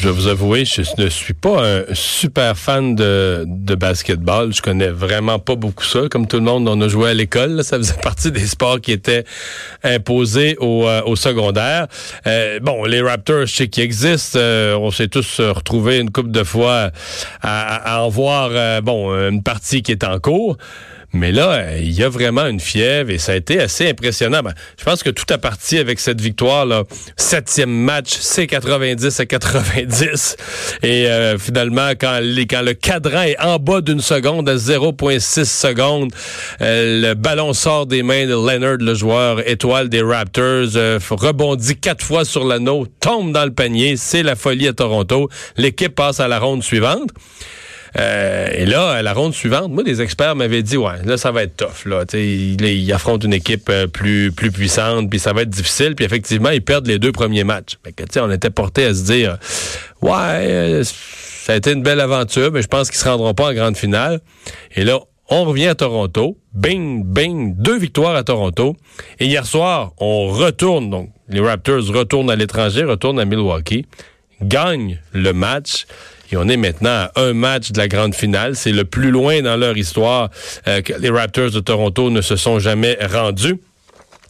Je dois vous avouer, je ne suis pas un super fan de, de basketball. Je connais vraiment pas beaucoup ça. Comme tout le monde, on a joué à l'école. Ça faisait partie des sports qui étaient imposés au, euh, au secondaire. Euh, bon, les Raptors, je sais qu'ils existent. Euh, on s'est tous retrouvés une couple de fois à, à en voir, bon, une partie qui est en cours. Mais là, il y a vraiment une fièvre et ça a été assez impressionnant. Ben, je pense que tout a parti avec cette victoire là. Septième match, c'est 90 à 90. Et euh, finalement, quand le cadran est en bas d'une seconde à 0,6 secondes, euh, le ballon sort des mains de Leonard, le joueur étoile des Raptors, euh, rebondit quatre fois sur l'anneau, tombe dans le panier. C'est la folie à Toronto. L'équipe passe à la ronde suivante. Euh, et là, à la ronde suivante, moi, des experts m'avaient dit, ouais, là, ça va être tough. Là, il, il affronte une équipe euh, plus, plus puissante, puis ça va être difficile. Puis effectivement, ils perdent les deux premiers matchs. Mais que, on était porté à se dire, ouais, euh, ça a été une belle aventure, mais je pense qu'ils se rendront pas en grande finale. Et là, on revient à Toronto. Bing, bing, deux victoires à Toronto. Et hier soir, on retourne, donc les Raptors retournent à l'étranger, retournent à Milwaukee, gagnent le match. Et on est maintenant à un match de la grande finale. C'est le plus loin dans leur histoire euh, que les Raptors de Toronto ne se sont jamais rendus.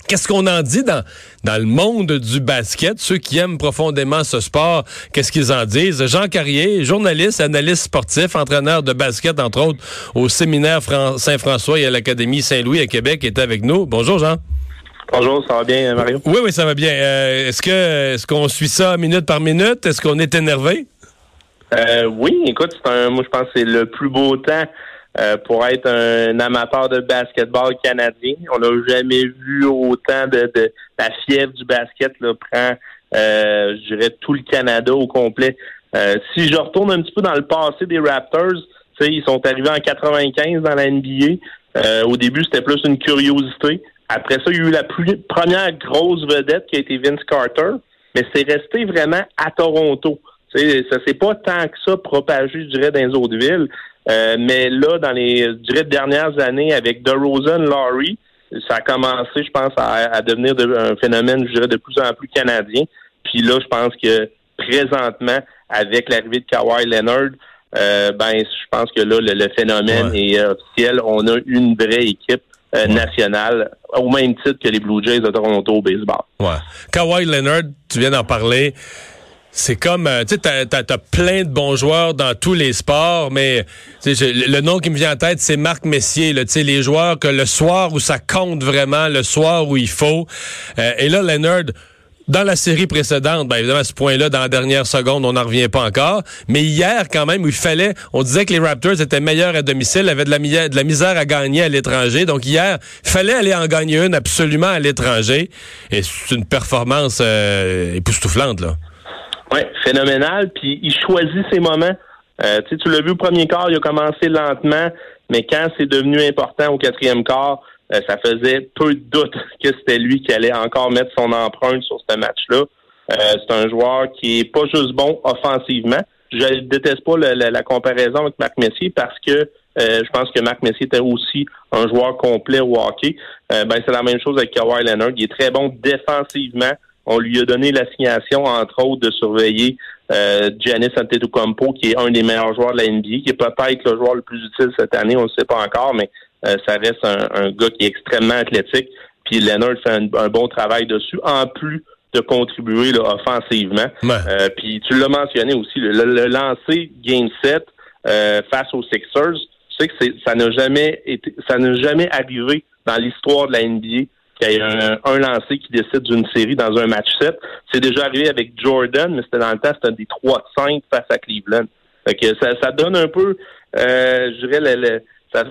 Qu'est-ce qu'on en dit dans, dans le monde du basket? Ceux qui aiment profondément ce sport, qu'est-ce qu'ils en disent? Jean Carrier, journaliste, analyste sportif, entraîneur de basket, entre autres, au séminaire Saint-François et à l'Académie Saint-Louis à Québec, est avec nous. Bonjour, Jean. Bonjour, ça va bien, Mario? Oui, oui, ça va bien. Euh, est-ce que est-ce qu'on suit ça minute par minute? Est-ce qu'on est énervé? Euh, oui, écoute, c'est un, moi je pense que c'est le plus beau temps euh, pour être un amateur de basketball canadien. On n'a jamais vu autant de, de, la fièvre du basket là, prend, euh, je dirais, tout le Canada au complet. Euh, si je retourne un petit peu dans le passé des Raptors, ils sont arrivés en 95 dans la NBA. Euh, au début, c'était plus une curiosité. Après ça, il y a eu la plus, première grosse vedette qui a été Vince Carter, mais c'est resté vraiment à Toronto. Sais, ça s'est pas tant que ça propagé, je dirais, dans les autres villes. Euh, mais là, dans les je dirais, dernières années, avec DeRozan, Laurie, ça a commencé, je pense, à, devenir un phénomène, je dirais, de plus en plus canadien. Puis là, je pense que présentement, avec l'arrivée de Kawhi Leonard, euh, ben, je pense que là, le, phénomène est officiel. On a une vraie équipe euh, nationale, au même titre que les Blue Jays de Toronto au baseball. Ouais. Kawhi Leonard, tu viens d'en parler. C'est comme, euh, tu sais, t'as, as, plein de bons joueurs dans tous les sports, mais le nom qui me vient en tête, c'est Marc Messier. Tu sais, les joueurs que le soir où ça compte vraiment, le soir où il faut. Euh, et là, Leonard, dans la série précédente, ben évidemment, à ce point-là, dans la dernière seconde, on n'en revient pas encore. Mais hier, quand même, où il fallait, on disait que les Raptors étaient meilleurs à domicile, avaient de la, de la misère à gagner à l'étranger. Donc hier, il fallait aller en gagner une absolument à l'étranger. Et c'est une performance euh, époustouflante, là. Oui, phénoménal. Puis il choisit ses moments. Euh, tu l'as vu au premier quart, il a commencé lentement, mais quand c'est devenu important au quatrième quart, euh, ça faisait peu de doute que c'était lui qui allait encore mettre son empreinte sur ce match-là. Euh, c'est un joueur qui est pas juste bon offensivement. Je déteste pas la, comparaison avec Marc Messier parce que euh, je pense que Marc Messier était aussi un joueur complet au hockey. ben c'est la même chose avec Kawhi Leonard. Il est très bon défensivement. On lui a donné l'assignation, entre autres, de surveiller euh, Giannis Antetokounmpo, qui est un des meilleurs joueurs de la NBA, qui est peut-être le joueur le plus utile cette année, on ne sait pas encore, mais euh, ça reste un, gars qui est extrêmement athlétique. Puis Leonard fait un, bon travail dessus, en plus de contribuer offensivement. Euh, puis tu l'as mentionné aussi, le, lancer Game 7 euh, face aux Sixers, tu sais que ça n'a jamais été, ça n'a jamais arrivé dans l'histoire de la NBA qu'il y ait un, un lancé qui décide d'une série dans un match 7. C'est déjà arrivé avec Jordan, mais c'était dans le temps, c'était des 3-5 face à Cleveland. Fait que ça, ça donne un peu, euh, je dirais, le, ça,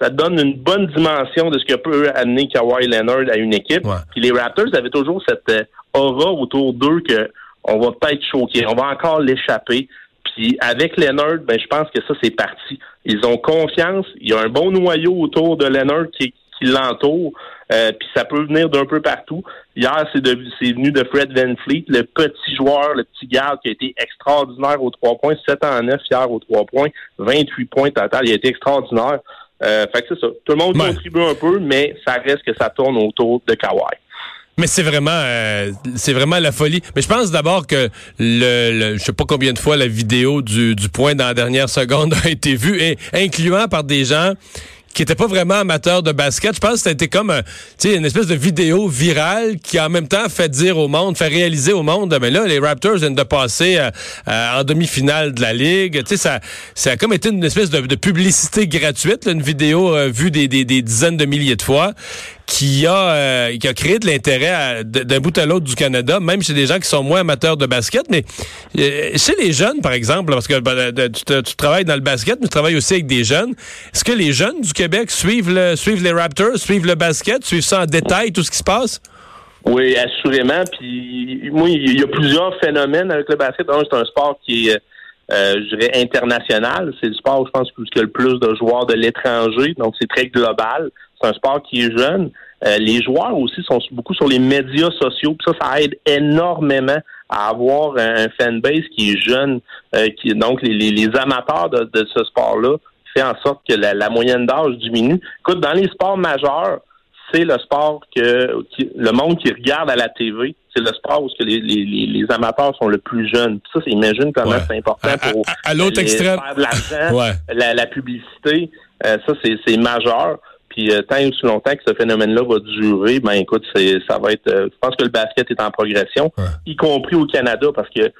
ça donne une bonne dimension de ce que peut amener Kawhi Leonard à une équipe. Puis les Raptors avaient toujours cette euh, aura autour d'eux que on va peut-être choquer, on va encore l'échapper. Puis avec Leonard, ben je pense que ça c'est parti. Ils ont confiance, il y a un bon noyau autour de Leonard qui, qui l'entoure. Euh, puis ça peut venir d'un peu partout. Hier, c'est venu de Fred Van Fleet, le petit joueur, le petit garde qui a été extraordinaire aux trois points, 7 en 9 hier aux trois points, 28 points total. Il a été extraordinaire. Euh, fait que c'est ça. Tout le monde contribue un peu, mais ça reste que ça tourne autour de Kawhi. Mais c'est vraiment, euh, c'est vraiment la folie. Mais je pense d'abord que le, je sais pas combien de fois la vidéo du, du point dans la dernière seconde a été vue, et incluant par des gens qui était pas vraiment amateur de basket. Je pense que c'était comme euh, une espèce de vidéo virale qui en même temps fait dire au monde, fait réaliser au monde, mais là, les Raptors viennent de passer euh, euh, en demi-finale de la Ligue. Tu sais, ça, ça a comme été une espèce de, publicité gratuite, une vidéo vue des, des, des, dizaines de milliers de fois qui a, euh, qui a créé de l'intérêt d'un bout à l'autre du Canada, même chez des gens qui sont moins amateurs de basket. Mais euh, chez les jeunes, par exemple, parce que ben, tu, travailles dans le basket, mais tu travailles aussi avec des jeunes. Est-ce que les jeunes du Québec suivent, le, les Raptors, suivent le basket, suivent ça en détail, tout ce qui se passe? Oui, assurément. Puis moi, il y a plusieurs phénomènes avec le basket. C'est un sport qui est euh, je dirais international. C'est le sport où je pense y a le plus de joueurs de l'étranger, donc c'est très global. C'est un sport qui est jeune. Euh, les joueurs aussi sont beaucoup sur les médias sociaux. Puis ça, ça aide énormément à avoir un fanbase qui est jeune. Euh, donc les, amateurs de, ce sport-là fait en sorte que la, moyenne d'âge diminue. Écoute, dans les sports majeurs, c'est le sport que le monde qui regarde à la TV, c'est le sport où que les, les, les, amateurs sont le plus jeunes. ça, c'est imagine comment c'est important pour à, l'autre extrême. faire de l'argent, la, la, publicité. Euh, ça, c'est majeur. Puis euh, tant et aussi longtemps que ce phénomène-là va durer, ben écoute, c'est ça va être. Euh, je pense que le basket est en progression, y compris au Canada, parce que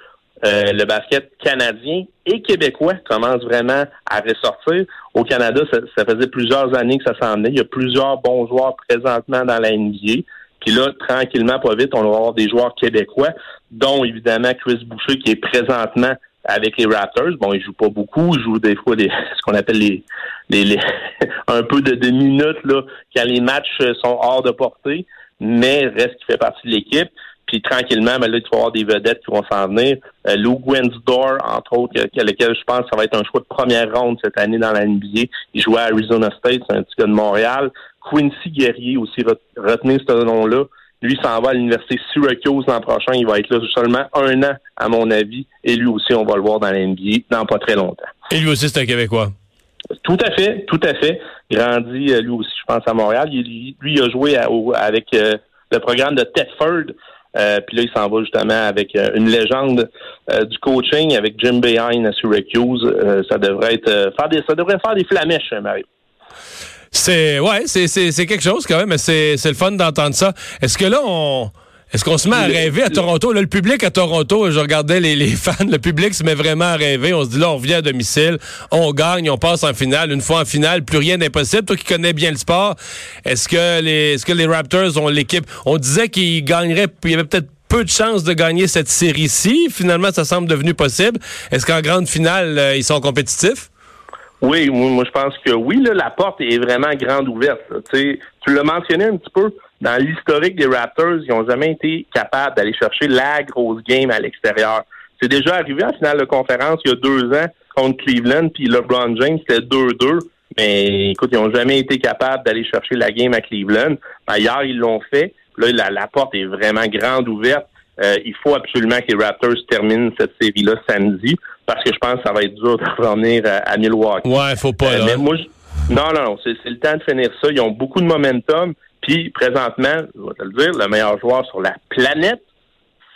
euh, le basket canadien et québécois commence vraiment à ressortir. Au Canada, ça, faisait plusieurs années que ça s'en venait. Il y a plusieurs bons joueurs présentement dans la NBA. Puis là, tranquillement, pas vite, on va avoir des joueurs québécois, dont évidemment Chris Boucher, qui est présentement avec les Raptors. Bon, il joue pas beaucoup, il joue des fois ce qu'on appelle les, les, un peu de, de, minutes là quand les matchs sont hors de portée, mais reste qu'il fait partie de l'équipe. Puis tranquillement, ben là, tu vas avoir des vedettes qui vont s'en venir. Euh, Lou Gwensdor, entre autres, lequel je pense que ça va être un choix de première ronde cette année dans la NBA. Il jouait à Arizona State, c'est un petit gars de Montréal. Quincy Guerrier aussi, retenez ce nom-là. Lui s'en va à l'université Syracuse l'an prochain. Il va être là seulement un an, à mon avis. Et lui aussi, on va le voir dans la NBA dans pas très longtemps. Et lui aussi, c'est un Québécois. Tout à fait, tout à fait. Grandi, euh, lui aussi, je pense, à Montréal. lui, il a joué avec euh, le programme de Tedford. Euh, puis là, il s'en va justement avec une légende du coaching avec Jim Behind à Syracuse. ça devrait être faire des ça devrait faire des flamèches, Mario. C'est ouais, c'est, quelque chose quand même, mais c'est le fun d'entendre ça. Est-ce que là on est-ce qu'on se met à rêver à Toronto? Là, le public à Toronto, je regardais les, les, fans, le public se met vraiment à rêver. On se dit là, on revient à domicile, on gagne, on passe en finale. Une fois en finale, plus rien n'est possible. Toi qui connais bien le sport, est-ce que les, est-ce que les Raptors ont l'équipe? On disait qu'ils gagneraient, il y avait peut-être peu de chances de gagner cette série-ci. Finalement, ça semble devenu possible. Est-ce qu'en grande finale, euh, ils sont compétitifs? Oui, moi je pense que oui, là, la porte est vraiment grande ouverte. Tu l'as mentionné un petit peu, dans l'historique des Raptors, ils n'ont jamais été capables d'aller chercher la grosse game à l'extérieur. C'est déjà arrivé en finale de conférence il y a deux ans contre Cleveland, puis LeBron James, c'était 2-2. Mais écoute, ils n'ont jamais été capables d'aller chercher la game à Cleveland. Ailleurs, ils l'ont fait. Là, la, la, porte est vraiment grande ouverte. Euh, il faut absolument que les Raptors terminent cette série-là samedi parce que je pense que ça va être dur de revenir à, Milwaukee. Ouais, faut pas. Euh, moi, Non, non, non, c'est le temps de finir ça. Ils ont beaucoup de momentum. Puis présentement, je vais te le dire, le meilleur joueur sur la planète,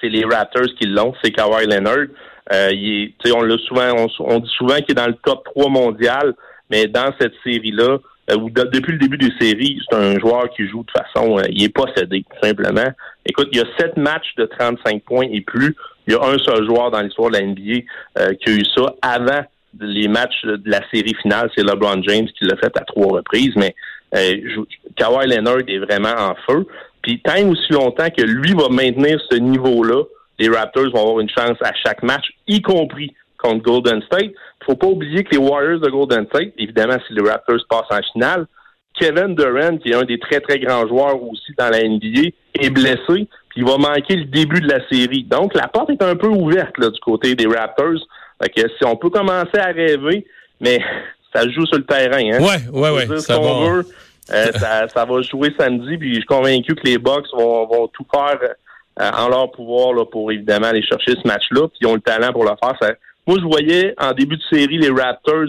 c'est les Raptors qui l'ont, c'est Kawhi Leonard. Euh, il on l'a souvent, on, dit souvent qu'il est dans le top 3 mondial, mais dans cette série-là, euh, ou depuis le début des séries, c'est un joueur qui joue de façon, euh, il est possédé, simplement. Écoute, il y a sept matchs de 35 points et plus. Il y a un seul joueur dans l'histoire de la NBA euh, qui a eu ça avant les matchs de la série finale. C'est LeBron James qui l'a fait à trois reprises, mais euh, Kawhi Leonard est vraiment en feu. Puis tant aussi longtemps que lui va maintenir ce niveau-là, les Raptors vont avoir une chance à chaque match, y compris contre Golden State. Faut pas oublier que les Warriors de Golden State, évidemment, si les Raptors passent en finale, Kevin Durant, qui est un des très, très grands joueurs aussi dans la NBA, est blessé, il va manquer le début de la série. Donc, la porte est un peu ouverte là, du côté des Raptors. Fait que si on peut commencer à rêver, mais ça joue sur le terrain. Hein? Ouais, ouais, ouais. ça va. Euh, ça, ça, va jouer samedi, puis je suis convaincu que les Bucks vont, vont tout faire euh, en leur pouvoir là, pour évidemment aller chercher ce match-là, puis ils ont le talent pour le faire. Ça, moi, je voyais en début de série les Raptors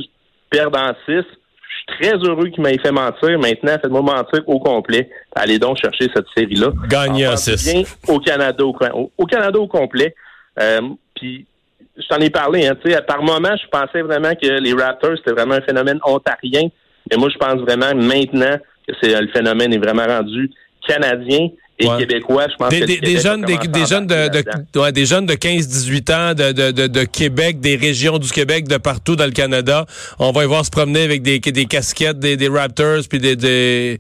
perdre en 6. Je suis très heureux qu'ils m'aient fait mentir. Maintenant, faites-moi mentir au complet. Allez donc chercher cette série-là. Gagner en 6. Au Canada au, au, Canada au complet. Euh, puis je t'en ai parlé, hein, par moment, je pensais vraiment que les Raptors, c'était vraiment un phénomène ontarien. Mais moi, je pense vraiment maintenant que c'est le phénomène est vraiment rendu canadien et québécois. Je pense des, que des, jeunes, des, des jeunes de, de ouais, des jeunes de 15-18 ans de, de, de, Québec, des régions du Québec, de partout dans le Canada. On va y voir se promener avec des, des casquettes des, des Raptors puis des, des...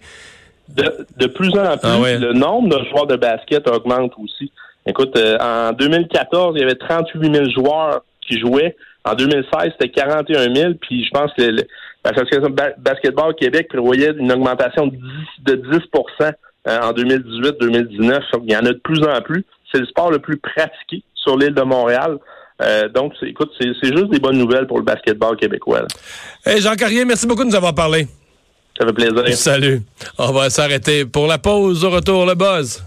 De, de plus en plus, ah le nombre de joueurs de basket augmente aussi. Écoute, euh, en 2014, il y avait 38 000 joueurs qui jouaient. En 2016, c'était 41 000. Puis je pense que l'Association basketball Québec prévoyait une augmentation de 10, de 10 euh, en 2018-2019. Il y en a de plus en plus. C'est le sport le plus pratiqué sur l'île de Montréal. Euh, donc, écoute, c'est juste des bonnes nouvelles pour le basketball québécois. Hey Jean Carrier, merci beaucoup de nous avoir parlé. Ça fait plaisir. Salut. On va s'arrêter pour la pause. Au retour, le buzz.